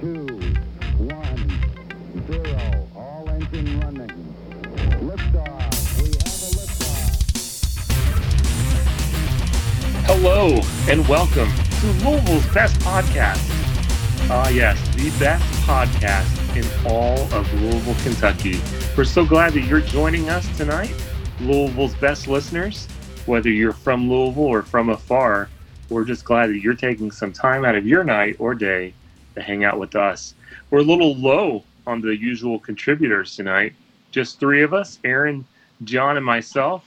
two, one, zero. All engine running. We have a. Hello and welcome to Louisville's best podcast. Ah, yes, the best podcast in all of Louisville, Kentucky. We're so glad that you're joining us tonight, Louisville's best listeners. Whether you're from Louisville or from afar, we're just glad that you're taking some time out of your night or day to hang out with us. We're a little low on the usual contributors tonight. Just three of us Aaron, John, and myself.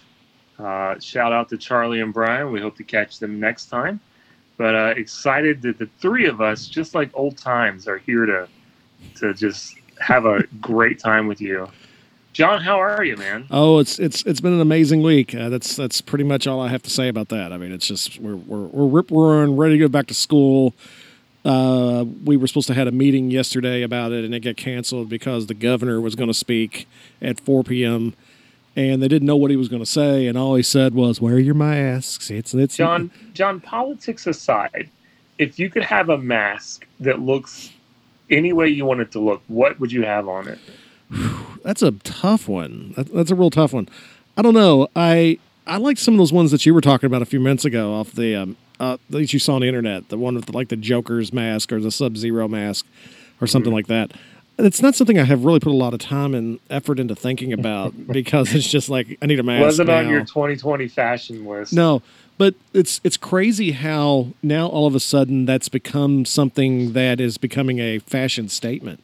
Uh, shout out to Charlie and Brian. We hope to catch them next time. But uh, excited that the three of us, just like old times, are here to to just have a great time with you. John, how are you, man? Oh, it's it's it's been an amazing week. Uh, that's that's pretty much all I have to say about that. I mean, it's just we're we're we're rip roaring, ready to go back to school. Uh, we were supposed to had a meeting yesterday about it, and it got canceled because the governor was going to speak at 4 p.m. and they didn't know what he was going to say, and all he said was, "Wear your masks." It's it's John, John, politics aside, if you could have a mask that looks any way you want it to look, what would you have on it? That's a tough one. That's a real tough one. I don't know. I I like some of those ones that you were talking about a few minutes ago off the um, uh, that you saw on the internet. The one with the, like the Joker's mask or the Sub Zero mask or something Mm-hmm. like that. It's not something I have really put a lot of time and effort into thinking about because it's just like I need a mask. Wasn't on your 2020 fashion list. No, but it's it's crazy how now all of a sudden that's become something that is becoming a fashion statement.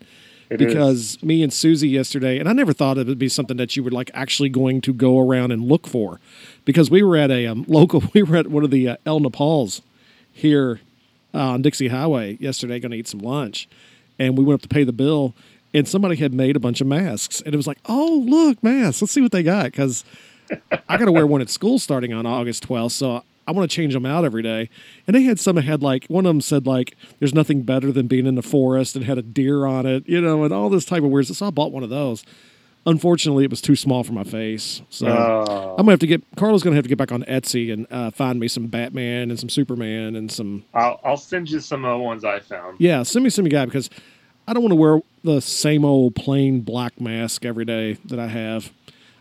It is. because me and Susie yesterday, and I never thought it would be something that you were like actually going to go around and look for, because we were at a um, local, we were at one of the uh, El Nopals here uh, on Dixie Highway yesterday, going to eat some lunch, and we went up to pay the bill, and somebody had made a bunch of masks, and it was like, oh look, masks, let's see what they got, because I got to wear one at school starting on August 12th, so I want to change them out every day. And they had some that had like one of them said like, "There's nothing better than being in the forest," and had a deer on it, you know, and all this type of weird. So I bought one of those. Unfortunately, it was too small for my face, so Oh. I'm gonna have to get. Carlos gonna have to get back on Etsy and uh, find me some Batman and some Superman and some. I'll, I'll send you some of the ones I found. Yeah, send me some guy because I don't want to wear the same old plain black mask every day that I have.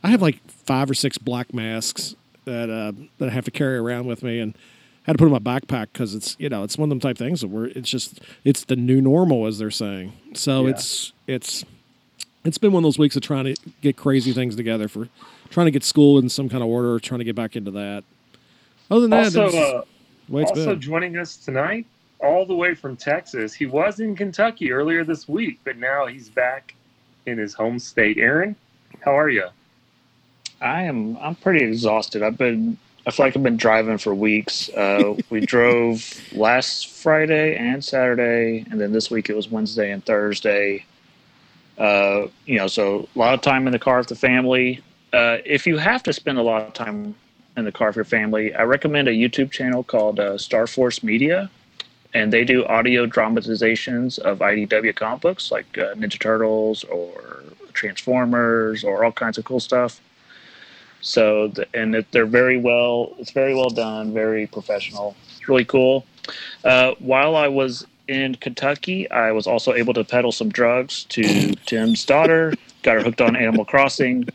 I have like five or six black masks that uh, that I have to carry around with me, and I had to put in my backpack because it's you know it's one of them type things where it's just it's the new normal as they're saying. So Yeah. it's it's it's been one of those weeks of trying to get crazy things together for trying to get school in some kind of order, trying to get back into that. Other than that, Also, it's uh, way it's also been. joining us tonight, all the way from Texas. He was in Kentucky earlier this week, but now he's back in his home state. Aaron, how are you? I am. I'm pretty exhausted. I've been. I feel like I've been driving for weeks. Uh, we drove last Friday and Saturday, and then this week it was Wednesday and Thursday. Uh, you know, so a lot of time in the car with the family. Uh, if you have to spend a lot of time in the car with your family, I recommend a YouTube channel called uh, Star Force Media, and they do audio dramatizations of IDW comic books like uh, Ninja Turtles or Transformers or all kinds of cool stuff. So, the, and it, they're very well, it's very well done, very professional. Really cool. Uh, while I was in Kentucky, I was also able to peddle some drugs to Tim's daughter, got her hooked on Animal Crossing.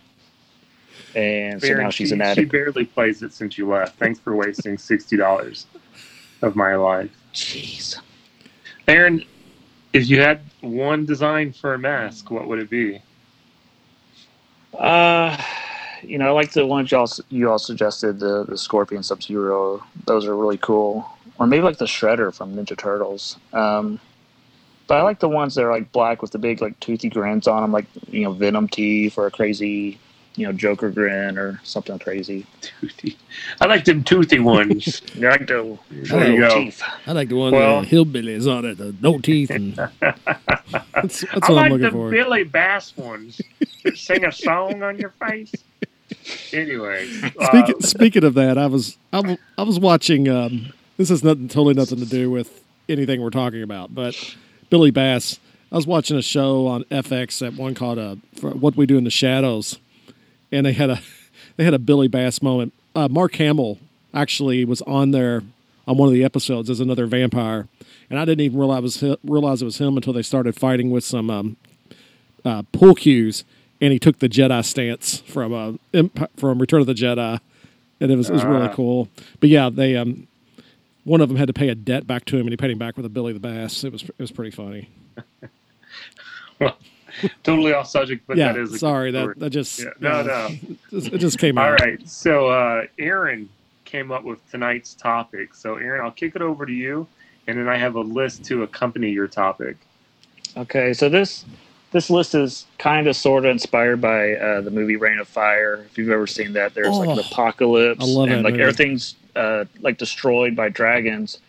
And so now she's she, an she barely plays it since you left. Thanks for wasting sixty dollars of my life. Jeez. Aaron, if you had one design for a mask, what would it be? Uh, you know, I like the ones y'all you all suggested, the the Scorpion Sub Zero. Those are really cool. Or maybe like the Shredder from Ninja Turtles. Um, but I like the ones that are like black with the big like toothy grins on them, like you know Venom teeth or a crazy you know Joker grin or something crazy. Toothy. I like them toothy ones. You like the There you little go. teeth. I like the one Well- with the hillbillies on it, the no teeth, and that's, that's I what I'm like looking the for. Billy Bass ones. that Sing a song on your face. Anyways, uh, Speaking, speaking of that, I was I was, I was watching. Um, this has nothing, totally nothing to do with anything we're talking about, but Billy Bass. I was watching a show on FX that one called uh, "What We Do in the Shadows," and they had a they had a Billy Bass moment. Uh, Mark Hamill actually was on there on one of the episodes as another vampire, and I didn't even realize it was realize it was him until they started fighting with some um, uh, pool cues, and he took the Jedi stance from uh, from Return of the Jedi, and it was, it was really Ah. cool. But yeah, they um, one of them had to pay a debt back to him, and he paid him back with a Billy the Bass. It was it was pretty funny. well, totally off subject, but yeah, that is a good sorry that story. that just Yeah, no, no. it just came out. All right. So uh, Aaron came up with tonight's topic. So Aaron, I'll kick it over to you, and then I have a list to accompany your topic. Okay, so this this list is kind of sort of inspired by uh, the movie Reign of Fire. If you've ever seen that, there's like an apocalypse I love and like movie. everything's uh, like destroyed by dragons.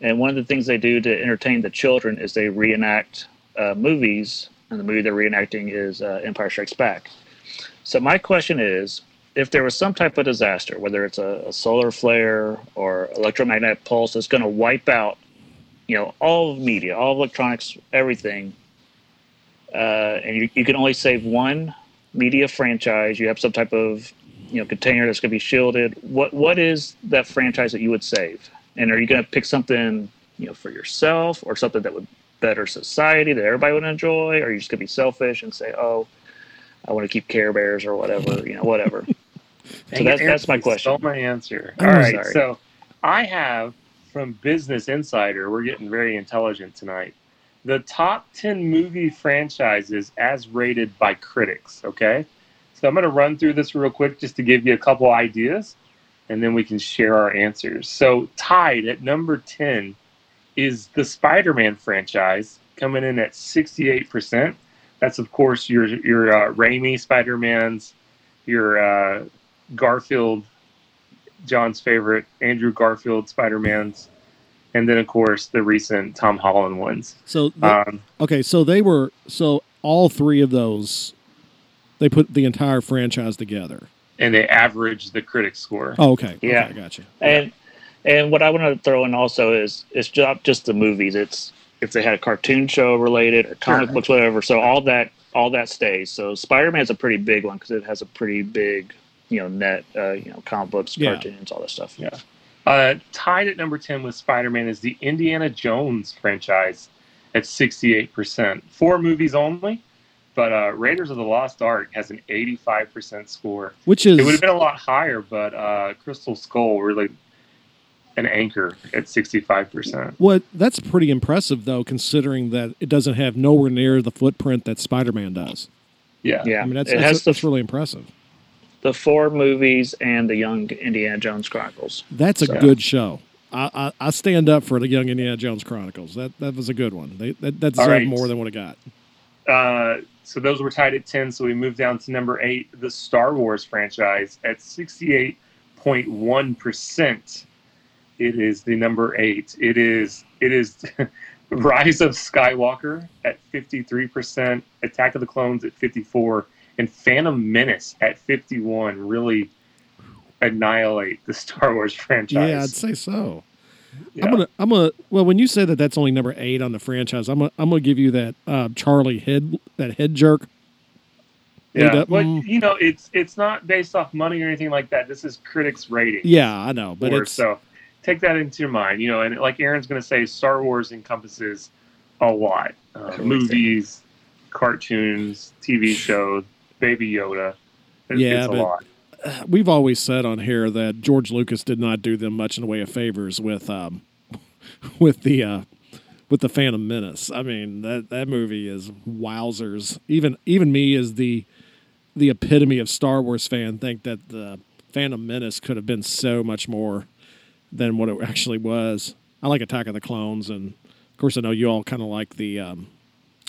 And one of the things they do to entertain the children is they reenact uh, movies, and the movie they're reenacting is uh, Empire Strikes Back. So my question is, if there was some type of disaster, whether it's a, a solar flare or electromagnetic pulse that's going to wipe out, you know, all media, all electronics, everything, uh, and you, you can only save one media franchise. You have some type of, you know, container that's going to be shielded. What what is that franchise that you would save? And are you going to pick something, you know, for yourself or something that would better society that everybody would enjoy? Or are you just going to be selfish and say, oh, I want to keep Care Bears or whatever, you know, whatever. so that's- that's my Aaron, you question. Stole my answer. All right. sorry. So I have from Business Insider. We're getting very intelligent tonight. The top ten movie franchises as rated by critics. Okay. So I'm going to run through this real quick just to give you a couple ideas, and then we can share our answers. So tied at number ten is the Spider-Man franchise, coming in at 68%. That's of course your your uh, Raimi Spider-Mans, your uh, Garfield, John's favorite, Andrew Garfield Spider Man's, and then of course the recent Tom Holland ones. So Um, okay, so they were so all three of those, they put the entire franchise together. and they average the critic score. Oh, okay. Yeah. Okay, gotcha. And and what I want to throw in also is it's not just the movies. It's if they had a cartoon show related or comic Sure. books, whatever. So all that all that stays. So Spider Man's a pretty big one because it has a pretty big you know net uh, you know comic books, Yeah. cartoons, all that stuff. Yeah. Uh, tied at number 10 with Spider Man is the Indiana Jones franchise at 68%. Four movies only, but uh, Raiders of the Lost Ark has an 85% score. Which is It would have been a lot higher, but uh, Crystal Skull really an anchor at 65%. what that's pretty impressive though, considering that it doesn't have nowhere near the footprint that Spider-Man does. Yeah. Yeah, I mean that's it that's, has the, that's really impressive. the four movies and the Young Indiana Jones Chronicles. That's a So- good show. I, I, I stand up for the Young Indiana Jones Chronicles. That that was a good one. They, that that deserved right. more than what it got. Uh, so those were tied at 10. So we moved down to number eight, the Star Wars franchise at 68.1%. It is the number eight. It is, it is Rise of Skywalker at 53%, Attack of the Clones at 54, and Phantom Menace at 51 really annihilate the Star Wars franchise. Yeah, I'd say so. Yeah. I'm gonna, I'm gonna. Well, when you say that that's only number eight on the franchise, I'm gonna, I'm gonna give you that uh, Charlie head, that head jerk. Yeah, but mm. you know, it's it's not based off money or anything like that. This is critics' rating. Yeah, I know, but Or- so take that into your mind. You know, and like Aaron's going to say, Star Wars encompasses a lot: uh, movies, cartoons, TV shows, Baby Yoda. It- Yeah, it's a but- lot. We've always said on here that George Lucas did not do them much in the way of favors with um, with the uh, with the Phantom Menace. I mean that that movie is wowzers. Even even me as the the epitome of Star Wars fan think that the Phantom Menace could have been so much more than what it actually was. I like Attack of the Clones, and of course I know you all kind of like the um,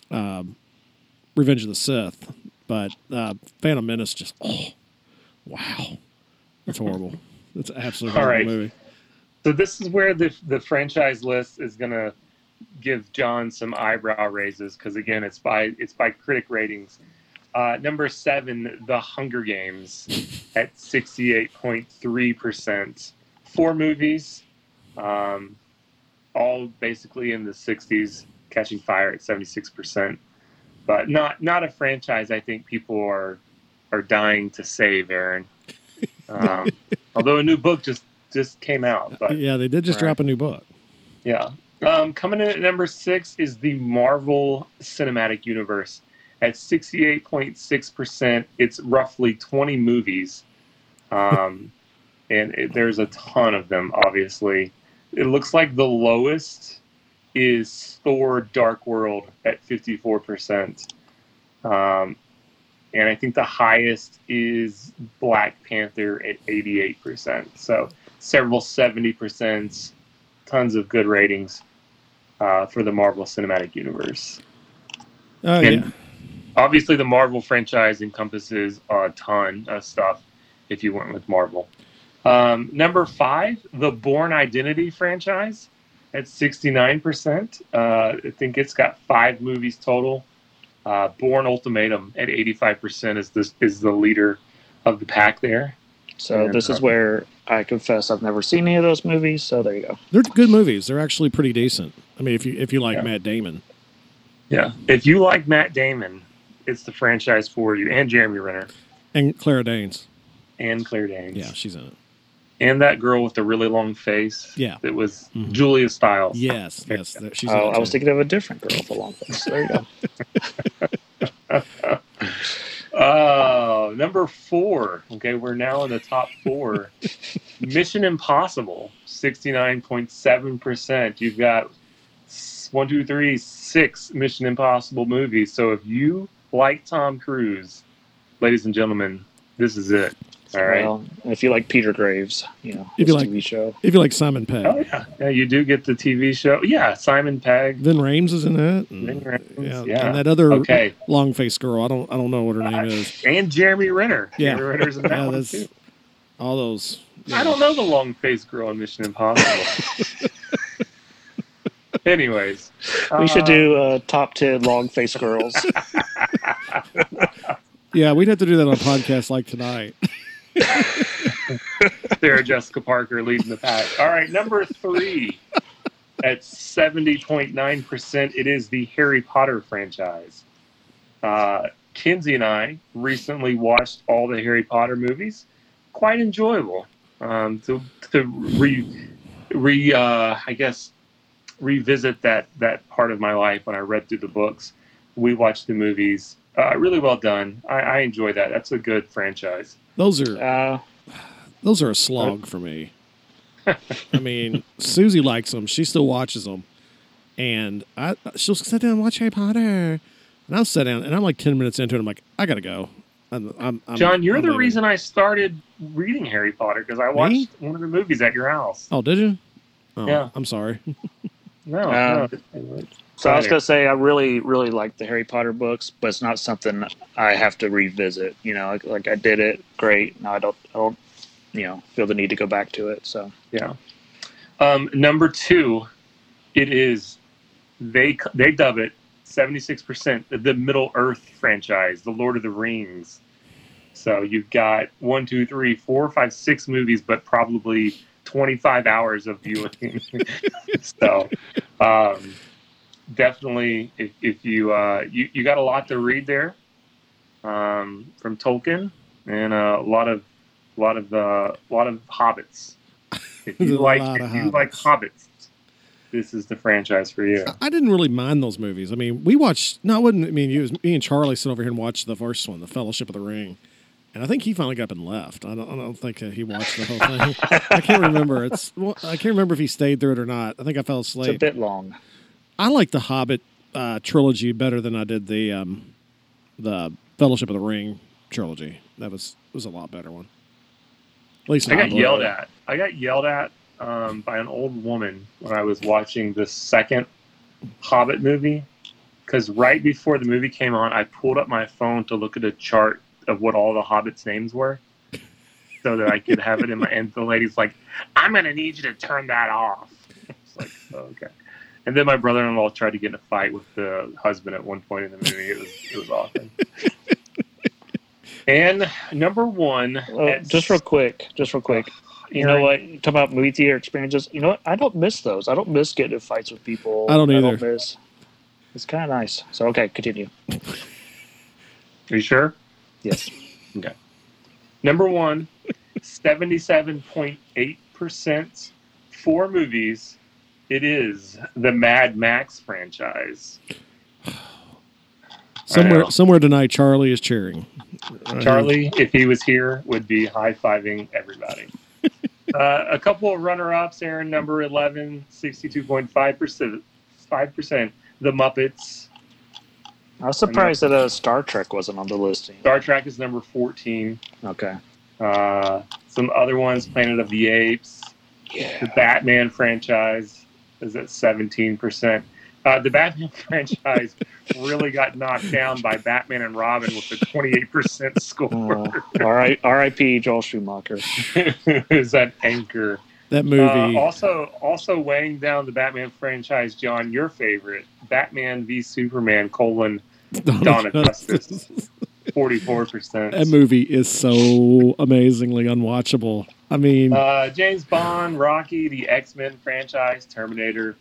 um, Revenge of the Sith, but uh, Phantom Menace just oh wow, that's horrible. That's absolutely horrible right. movie. So this is where the the franchise list is going to give John some eyebrow raises because again, it's by it's by critic ratings. Uh, number seven, The Hunger Games, at sixty-eight point three percent. Four movies, um, all basically in the sixties, catching fire at seventy-six percent. But not not a franchise. I think people are are dying to save. Aaron, um, although a new book just just came out, but Yeah, they did just Right. drop a new book. yeah. Um, coming in at number six is the Marvel Cinematic Universe at 68.6%. It's roughly 20 movies. Um, and it, there's a ton of them, obviously. It looks like the lowest is Thor Dark World at 54%. Um, and I think the highest is Black Panther at 88%. So several 70%, tons of good ratings uh, for the Marvel Cinematic Universe. Oh And- yeah, Obviously, the Marvel franchise encompasses a ton of stuff if you went with Marvel. Um, number five, the Bourne Identity franchise at 69%. Uh, I think it's got five movies total. Uh, Bourne Ultimatum at 85% is this is the leader of the pack there. So Yeah. this is where I confess I've never seen any of those movies. So there you go. they're good movies. They're actually pretty decent. I mean, if you if you like Yeah. Matt Damon, Yeah. If you like Matt Damon, it's the franchise for you, and Jeremy Renner, and Clara Danes, and Claire Danes. yeah, she's in it. And that girl with the really long face. Yeah. that was Mhm. Julia Stiles. Yes, yes, she's. in Oh, I was thinking of a different girl with a long face. There you go. Oh, number four. Okay, we're now in the top four. Mission Impossible, sixty-nine point seven percent. You've got one, two, three, six Mission Impossible movies. So if you like Tom Cruise, ladies and gentlemen, this is it. All right. Well, if you like Peter Graves, you know, If you like- TV show. If you like Simon Pegg, oh yeah, yeah. You do get the TV show. Yeah, Simon Pegg. Ving Rhames is in it. and- Ving Rhames, yeah, yeah. and that other Okay, long faced girl. I don't I don't know what her name is. and Jeremy Renner. Yeah. Jeremy Renner's in that Yeah, one that's too. all those. I don't know the long faced girl in Mission Impossible. Anyways, We should uh, do uh, top ten long face girls. Yeah, we'd have to do that on a podcast like tonight. Sarah Jessica Parker leading the pack. All right, number three at 70.9%, it is the Harry Potter franchise. Uh, Kinsey and I recently watched all the Harry Potter movies. Quite enjoyable. Um, to to re, re uh, I guess, revisit that, that part of my life when I read through the books. We watched the movies. Uh, really well done. I, I enjoy that. That's a good franchise. Those are Uh, those are a slog for me. I mean, Susie likes them. She still watches them, and I she'll sit down and watch Harry Potter, and I'll sit down and I'm like ten minutes into it. I'm like, I gotta go. I'm, I'm, I'm John, you're I'm the leaving. reason I started reading Harry Potter because I watched one of the movies at your house. Oh, did you? Oh, Yeah. I'm sorry. No, Uh, no. So I was gonna say I really, really like the Harry Potter books, but it's not something I have to revisit. You know, like, like I did it, great. Now I don't, I don't, you know, feel the need to go back to it. So Yeah. Um, number two, it is they they dub it seventy six percent the Middle Earth franchise, the Lord of the Rings. So you've got one, two, three, four, five, six movies, but probably twenty five hours of viewing. so um, definitely, if, if you uh, you you got a lot to read there um, from Tolkien and a lot of a lot of uh, lot of hobbits. If you like if you like hobbits, this is the franchise for you. I didn't really mind those movies. I mean, we watched. No, I wouldn't. I mean, was me and Charlie sit over here and watched the first one, The Fellowship of the Ring, and I think he finally got up and left. I don't. I don't think uh, he watched the whole thing. I can't remember. It's. Well, I can't remember if he stayed through it or not. I think I fell asleep. it's a bit long. I like the Hobbit uh, trilogy better than I did the um, the Fellowship of the Ring trilogy. That was was a lot better one. At least I got my yelled at. I got yelled at um, by an old woman when I was watching the second Hobbit movie. Because right before the movie came on, I pulled up my phone to look at a chart of what all the Hobbits' names were, so that I could have it in my. And the lady's like, "I'm gonna need you to turn that off." It's like, oh, okay. And then my brother-in-law tried to get in a fight with the husband at one point in the movie. It was it was awesome. and number one, Uh, at just real quick, just real quick. You know what? Talk about movie theater experiences. You know what? I don't miss those. I don't miss getting in fights with people. I don't I either. don't miss. It's kind of nice. So okay, continue. Are you sure? Yes. Okay. Number one, 77.8% for movies. It is the Mad Max franchise. Somewhere, know. somewhere tonight, Charlie is cheering. Charlie, if he was here, would be high fiving everybody. uh, a couple of runner ups, Aaron, number 11, 62.5%. 5%. The Muppets. I was surprised that uh, Star Trek wasn't on the listing. Star Trek is number 14. Okay. Uh, some other ones, Planet of the Apes. The Batman franchise is at 17%. Uh, the Batman franchise really got knocked down by Batman and Robin with a 28% score. Uh, all right. R.I.P. Joel Schumacher. is that anchor? That movie. Uh, also, also weighing down the Batman franchise, John, your favorite, Batman v Superman: colon Dawn of Justice, forty-four percent. that movie is so amazingly unwatchable. I mean, Uh, James Bond, Rocky, the X Men franchise, Terminator,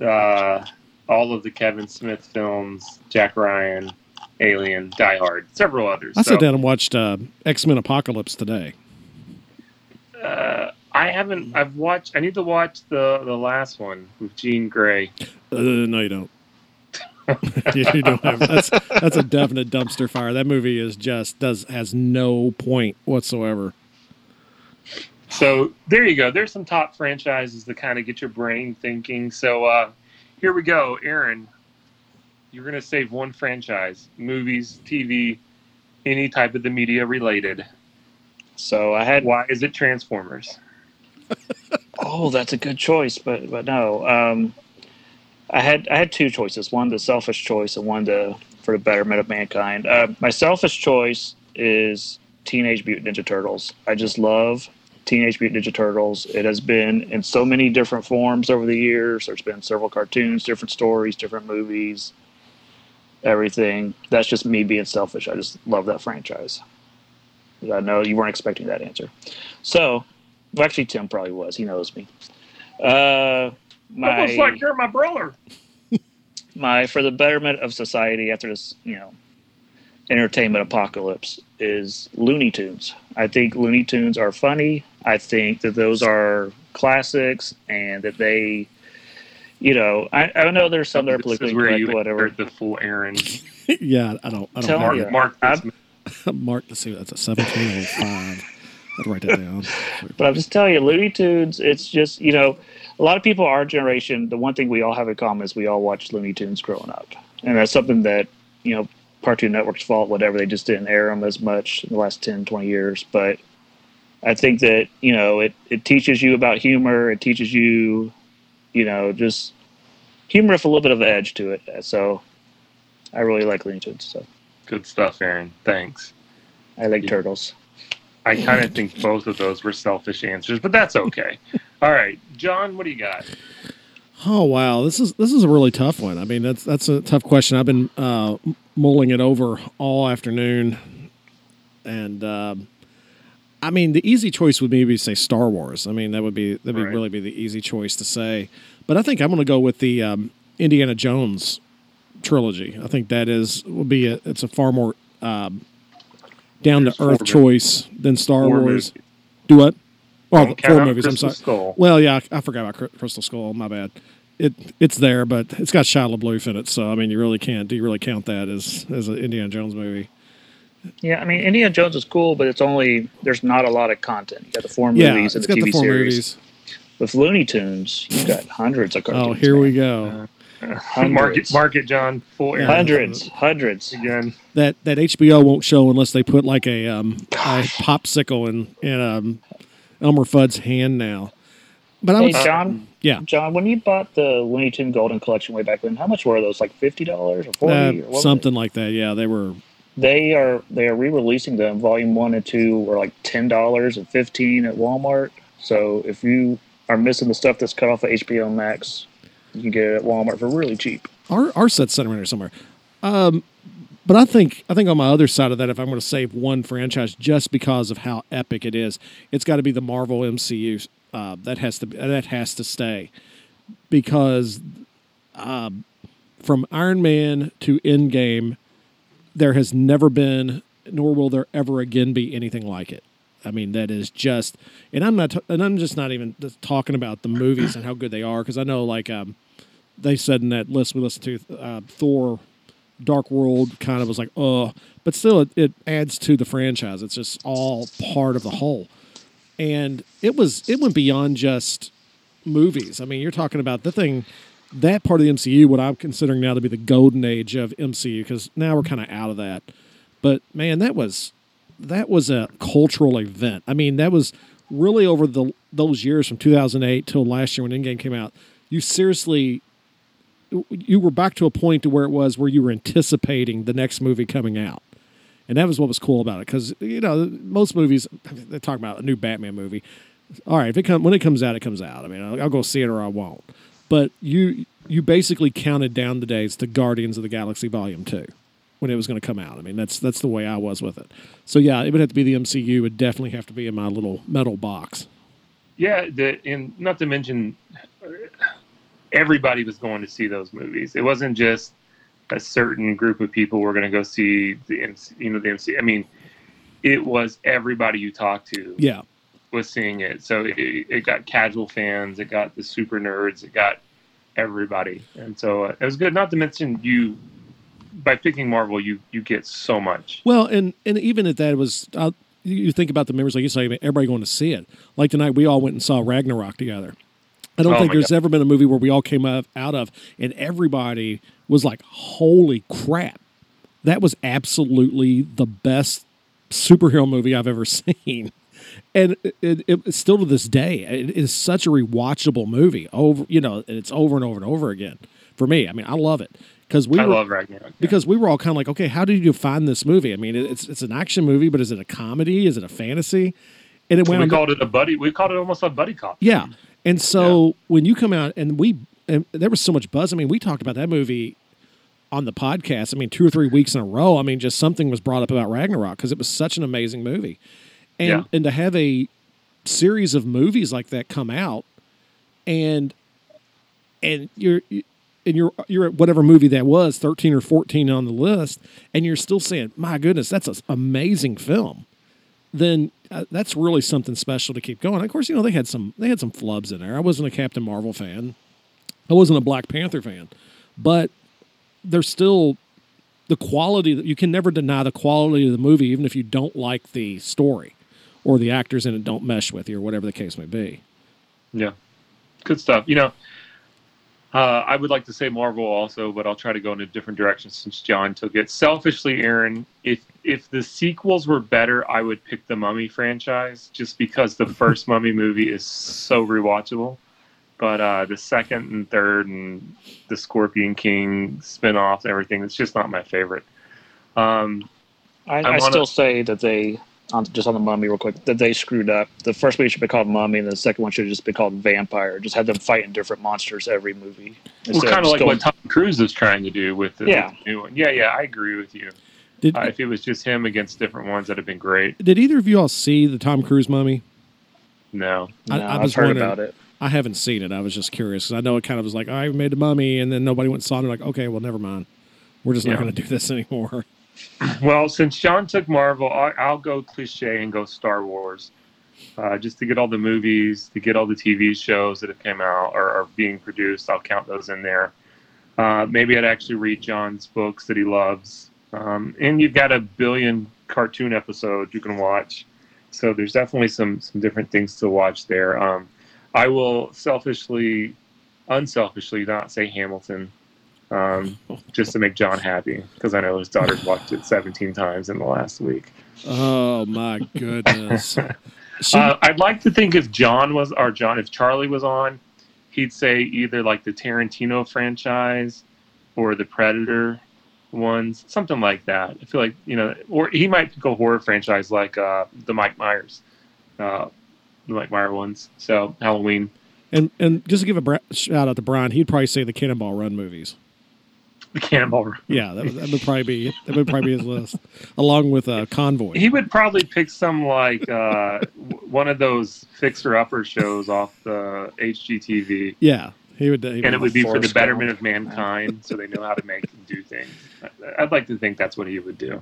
uh, all of the Kevin Smith films, Jack Ryan, Alien, Die Hard, several others. I So, sat down and watched uh, X Men Apocalypse today. Uh, I haven't. I've watched. I need to watch the the last one with Jean Grey. Uh, no, you don't. you don't have, that's that's a definite dumpster fire. That movie is just does has no point whatsoever. So there you go. There's some top franchises that kind of get your brain thinking. So uh, here we go, Aaron. You're going to save one franchise: movies, TV, any type of the media related. So I had. Why is it Transformers? Oh, that's a good choice, but but no. Um, I had I had two choices. One the selfish choice, and one the for the betterment of mankind. Uh, my selfish choice is Teenage Mutant Ninja Turtles. I just love Teenage Mutant Ninja Turtles. It has been in so many different forms over the years. There's been several cartoons, different stories, different movies, everything. That's just me being selfish. I just love that franchise. I know you weren't expecting that answer. So, well, actually, Tim probably was. He knows me. Uh, my, Almost like you're my brother. my for the betterment of society after this, you know, entertainment apocalypse is Looney Tunes. I think Looney Tunes are funny. I think that those are classics, and that they, you know, I, I know there's some that are This politically is where correct, you whatever. the full Aaron. yeah, I don't. I don't. Tell have me. Mark, Mark I'm- this Mark, let's see, that's a seventeen oh five. I'd write that down. But I'm just telling you, Looney Tunes, it's just, you know, a lot of people our generation, the one thing we all have in common is we all watched Looney Tunes growing up. And that's something that, you know, Cartoon Network's fault, whatever, they just didn't air them as much in the last 10, 20 years. But I think that, you know, it, it teaches you about humor. It teaches you, you know, just humor with a little bit of edge to it. So I really like Looney Tunes. So Good stuff, Aaron. Thanks. I like Yeah. Turtles. I kind of think both of those were selfish answers, but that's okay. All right, John, what do you got? Oh wow, this is this is a really tough one. I mean, that's that's a tough question. I've been uh, mulling it over all afternoon, and um, I mean, the easy choice would maybe say Star Wars. I mean, that would be that would Right. really be the easy choice to say. But I think I'm going to go with the um, Indiana Jones trilogy. I think that is will be a, it's a far more um, down to earth choice than Star Four Wars. movies. Do what? Oh, Don't the count four movies. I'm sorry. Skull. Well, yeah, I I forgot about Crystal Skull. My bad. It it's there, but it's got Shia LaBeouf in it, so I mean, you really can't. Do you really count that as as an Indiana Jones movie? Yeah, I mean, Indiana Jones is cool, but it's only, there's not a lot lot got the four Yeah, movies it's and the got TV the four series. movies. With Looney Tunes, you've got hundreds of cartoons. Oh, here we go. Mark it, mark it, John. Full Aaron. Hundreds, hundreds. again. That that HBO won't show unless they put like a um a popsicle in in um Elmer Fudd's hand now. But I Hey, would, John. yeah, John, when you bought the Looney Tune Golden Collection way back when, how much were those? Like fifty dollars or forty? uh, or what something like that. Yeah, they were. They? they are they are re-releasing them. Volume one and two were like ten dollars and fifteen at Walmart. So if you are missing the stuff that's cut off of HBO Max, you can get it at Walmart for really cheap. Our our set's sitting around here somewhere. Um, but I think I think on my other side of that, if I'm going to save one franchise just because of how epic it is, it's got to be the Marvel MCU. Uh, that has to that has to stay because um, from Iron Man to Endgame, there has never been, nor will there ever again be anything like it. I mean, that is just, and I'm not, and I'm just not even talking about the movies and how good they are because I know like um, they said in that list we listened to, uh, Thor, Dark World kind of was like, oh, but still it, it adds to the franchise. It's just all part of the whole, and it was it went beyond just movies. I mean, you're talking about the thing. That part of the MCU, what I'm considering now to be the golden age of MCU, because now we're kind of out of that. But man, that was that was a cultural event. I mean, that was really over the those years from 2008 till last year when Endgame came out. You seriously, you were back to a point to where it was where you were anticipating the next movie coming out, and that was what was cool about it. Because you know, most movies they talk about a new Batman movie. All right, if it come when it comes out, it comes out. I mean, I'll, I'll go see it or I won't. But you you basically counted down the days to Guardians of the Galaxy Volume Two when it was going to come out. I mean, that's that's the way I was with it. So yeah, it would have to be the MCU. It would definitely have to be in my little metal box. Yeah, the, and not to mention, everybody was going to see those movies. It wasn't just a certain group of people were going to go see the MC, you know the MC. I mean, it was everybody you talked to Yeah, was seeing it. So it, it got casual fans, it got the super nerds, it got everybody, and so uh, it was good. Not to mention you by picking Marvel, you you get so much. Well, and and even at that it was, uh, you think about the members like you say, everybody going to see it. Like tonight, we all went and saw Ragnarok together. I don't Oh think there's ever been a movie where we all came out of and everybody was like, "Holy crap, that was absolutely the best superhero movie I've ever seen." And it, it, it's still to this day, it is such a rewatchable movie. Over, you know, and it's over and over and over again for me. I mean, I love it because we I were, love Ragnarok. yeah. because we were all kind of like, okay, how did you define this movie? I mean, it's it's an action movie, but is it a comedy? Is it a fantasy? And it went. we up, called it a buddy. We called it almost a buddy cop. yeah. And so when you come out and we and there was so much buzz. I mean, we talked about that movie on the podcast. I mean, two or three weeks in a row. I mean, just something was brought up about Ragnarok because it was such an amazing movie, and Yeah. and to have a series of movies like that come out, and and you're and you're you're at whatever movie that was, thirteen or fourteen on the list, and you're still saying, "My goodness, that's an amazing film." Then uh, that's really something special to keep going. Of course, you know they had some they had some flubs in there. I wasn't a Captain Marvel fan. I wasn't a Black Panther fan, but there's still the quality that you can never deny the quality of the movie, even if you don't like the story or the actors in it don't mesh with you or whatever the case may be. Yeah, good stuff. You know, uh, I would like to say Marvel also, but I'll try to go in a different direction since John took it. Selfishly, Aaron, if if the sequels were better, I would pick the Mummy franchise just because the first Mummy movie is so rewatchable. But uh, the second and third and the Scorpion King spin-offs and everything, it's just not my favorite. Um, I, I I, wanna- still say that they, on, just on the mummy real quick, that they screwed up. The first movie should be called Mummy, and the second one should have just be called Vampire. Just have them fighting different monsters every movie. well, kind of like going- what Tom Cruise is trying to do with the, Yeah. with the new one. Yeah, yeah, I agree with you. Did Uh, if it was just him against different ones, that'd have been great. did either of you all see the Tom Cruise Mummy? No, I- No, I I've was heard wondering- about it. I haven't seen it. I was just curious 'cause I know it kind of was like I made the Mummy, and then nobody went and saw it. And like, okay, well, never mind. We're just not going to do this anymore. Well, since John took Marvel, I'll go cliche and go Star Wars, uh, just to get all the movies, to get all the TV shows that have come out or are being produced. I'll count those in there. Uh, maybe I'd actually read John's books that he loves, um, and you've got a billion cartoon episodes you can watch. So there's definitely some some different things to watch there. Um, I will selfishly, unselfishly, not say Hamilton. Um, just to make John happy because I know his daughter's watched it 17 times in the last week. Oh my goodness! She, Uh, I'd like to think if John was, or John, if Charlie was on, he'd say either like the Tarantino franchise or the Predator ones, something like that. I feel like, you know, or he might go horror franchise like uh, the Mike Myers, uh, the Myers ones. So Halloween. and and just to give a bra- shout out to Brian, he'd probably say the Cannonball Run movies. The Cannonball Run. Yeah, that, would- that would probably be that would probably be his list, along with uh, Convoy. He would probably pick some like uh, one of those fixer upper shows off the HGTV. yeah, he would. He and it would be for the betterment of mankind, so they know how to make and do things. I'd like to think that's what he would do.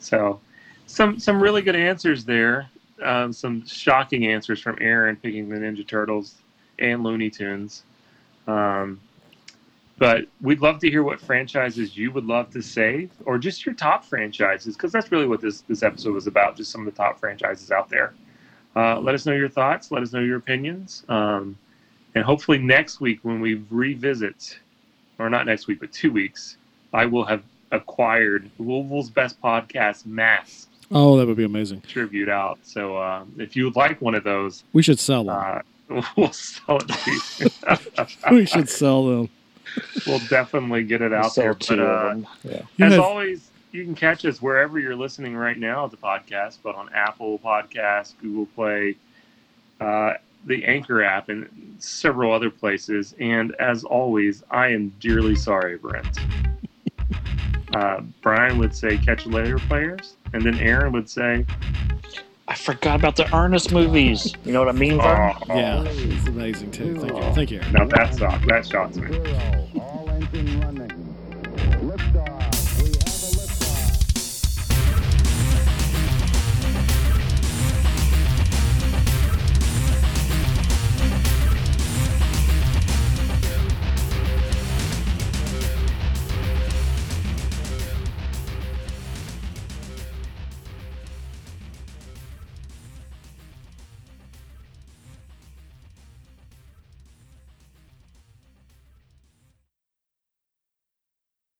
So, some some really good answers there. Um, some shocking answers from Aaron picking the Ninja Turtles and Looney Tunes. Um, but we'd love to hear what franchises you would love to save, or just your top franchises, because that's really what this this episode was about. Just some of the top franchises out there. Uh, let us know your thoughts. Let us know your opinions. Um, and hopefully next week when we revisit, or not next week, but two weeks, I will have acquired Louisville's Best Podcast mask Oh, that would be amazing. tribute out. So uh, if you would like one of those, We should sell them. uh, we'll sell it to you. we should sell them. we'll definitely get it out Sell there. two But, uh, of them. Yeah. As have- always, you can catch us wherever you're listening right now at the podcast, but on Apple Podcasts, Google Play, uh, the Anchor app, and several other places. And as always, I am dearly sorry, Brent. Uh, Brian would say, "Catch you later, players," and then Aaron would say, I forgot about the Ernest movies. You know what I mean, Vern? "Oh, Yeah, it's amazing too. Thank you. Thank you. Now that sucked. That shots me. Zero.